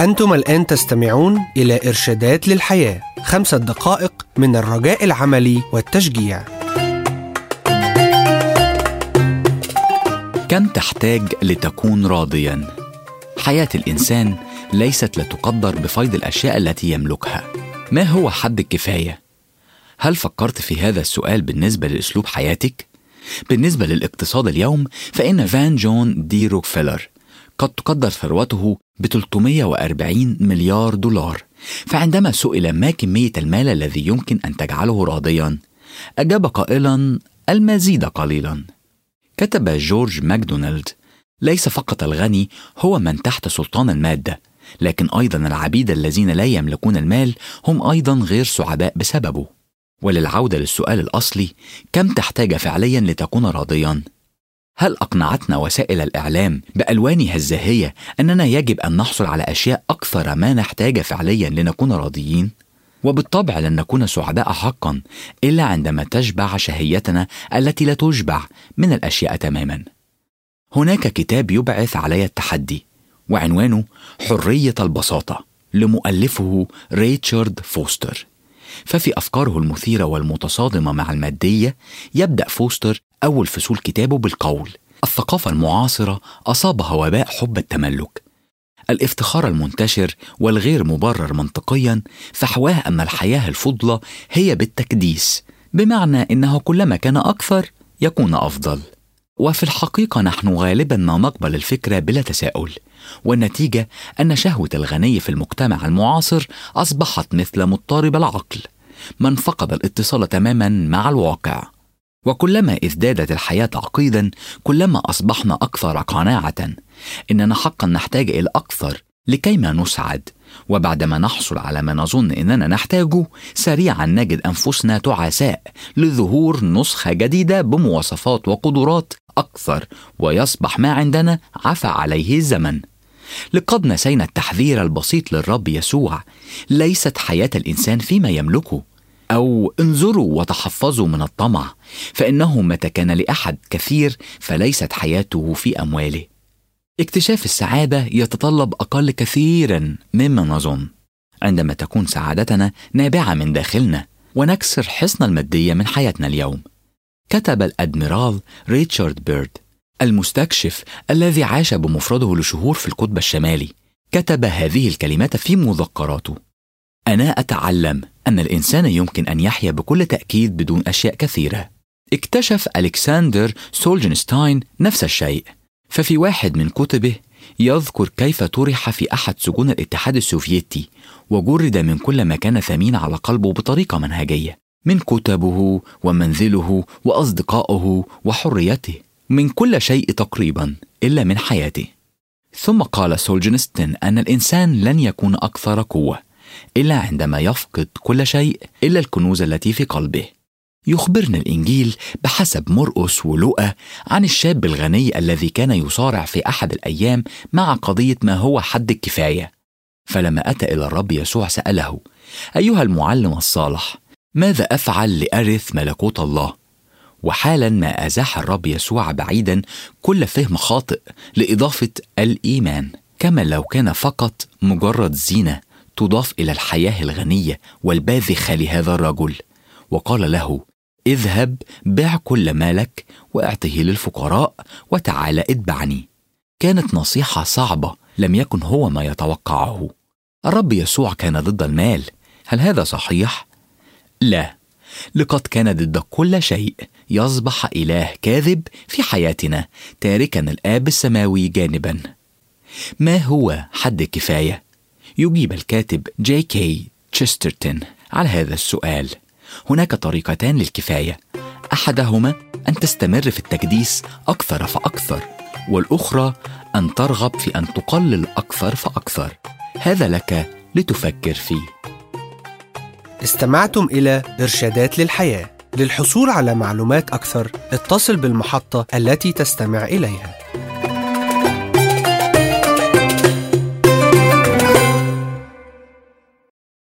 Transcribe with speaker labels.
Speaker 1: أنتم الآن تستمعون إلى إرشادات للحياة خمسة دقائق من الرجاء العملي والتشجيع.
Speaker 2: كم تحتاج لتكون راضيا؟ حياة الإنسان ليست لا تقدر بفيض الأشياء التي يملكها. ما هو حد الكفاية؟ هل فكرت في هذا السؤال بالنسبة لأسلوب حياتك؟ بالنسبة للاقتصاد اليوم فإن فان جون دي روكفلر قد تقدر ثروته ب 340 مليار دولار. فعندما سئل ما كمية المال الذي يمكن أن تجعله راضيا أجاب قائلا المزيد قليلا. كتب جورج ماكدونالد ليس فقط الغني هو من تحت سلطان المادة لكن أيضا العبيد الذين لا يملكون المال هم أيضا غير سعداء بسببه. وللعودة للسؤال الأصلي كم تحتاج فعليا لتكون راضيا؟ هل أقنعتنا وسائل الإعلام بألوانها الزاهية أننا يجب أن نحصل على أشياء أكثر ما نحتاج فعليا لنكون راضيين؟ وبالطبع لن نكون سعداء حقا إلا عندما تشبع شهيتنا التي لا تشبع من الأشياء تماما. هناك كتاب يبعث علي التحدي وعنوانه حرية البساطة لمؤلفه ريتشارد فوستر. ففي أفكاره المثيرة والمتصادمة مع المادية يبدأ فوستر أول فصول كتابه بالقول. الثقافة المعاصرة أصابها وباء حب التملك. الافتخار المنتشر والغير مبرر منطقيا فحواه أن الحياة الفضلى هي بالتكديس بمعنى إنه كلما كان أكثر يكون أفضل. وفي الحقيقة نحن غالبا ما نقبل الفكرة بلا تساؤل والنتيجة أن شهوة الغني في المجتمع المعاصر أصبحت مثل مضطرب العقل من فقد الاتصال تماما مع الواقع. وكلما ازدادت الحياة تعقيدا كلما أصبحنا أكثر قناعة. إننا حقا نحتاج إلى أكثر لكيما نسعد. وبعدما نحصل على ما نظن إننا نحتاجه سريعا نجد أنفسنا تعساء لظهور نسخة جديدة بمواصفات وقدرات أكثر ويصبح ما عندنا عفى عليه الزمن. لقد نسينا التحذير البسيط للرب يسوع. ليست حياة الإنسان فيما يملكه. أو انظروا وتحفظوا من الطمع فإنه متى كان لأحد كثير فليست حياته في أمواله. اكتشاف السعادة يتطلب أقل كثيرا مما نظن عندما تكون سعادتنا نابعة من داخلنا ونكسر حصن المادية من حياتنا اليوم. كتب الأدميرال ريتشارد بيرد المستكشف الذي عاش بمفرده لشهور في القطب الشمالي. كتب هذه الكلمات في مذكراته. أنا أتعلم أن الإنسان يمكن أن يحيا بكل تأكيد بدون أشياء كثيرة. اكتشف الكسندر سولجنستاين نفس الشيء. ففي واحد من كتبه يذكر كيف طرح في أحد سجون الاتحاد السوفيتي وجرد من كل ما كان ثمين على قلبه بطريقة منهجية. من كتبه ومنزله واصدقائه وحريته من كل شيء تقريبا إلا من حياته. ثم قال سولجنستين أن الإنسان لن يكون أكثر قوة إلا عندما يفقد كل شيء إلا الكنوز التي في قلبه. يخبرنا الإنجيل بحسب مرقس ولوقا عن الشاب الغني الذي كان يصارع في أحد الأيام مع قضية ما هو حد الكفاية. فلما أتى إلى الرب يسوع سأله أيها المعلم الصالح ماذا أفعل لأرث ملكوت الله؟ وحالا ما أزاح الرب يسوع بعيدا كل فهم خاطئ لإضافة الإيمان. كما لو كان فقط مجرد زينة تضاف إلى الحياة الغنية والباذخة لهذا الرجل. وقال له اذهب بع كل مالك وأعطه للفقراء وتعال اتبعني. كانت نصيحة صعبة لم يكن هو ما يتوقعه. الرب يسوع كان ضد المال. هل هذا صحيح؟ لا. لقد كان ضد كل شيء يصبح إله كاذب في حياتنا تاركا الآب السماوي جانبا. ما هو حد الكفايه يجيب الكاتب جي كي تشسترتون على هذا السؤال. هناك طريقتان للكفاية. أحدهما أن تستمر في التكديس أكثر فأكثر والأخرى أن ترغب في أن تقلل أكثر فأكثر. هذا لك لتفكر فيه.
Speaker 1: استمعتم إلى إرشادات للحياة للحصول على معلومات أكثر اتصل بالمحطة التي تستمع إليها.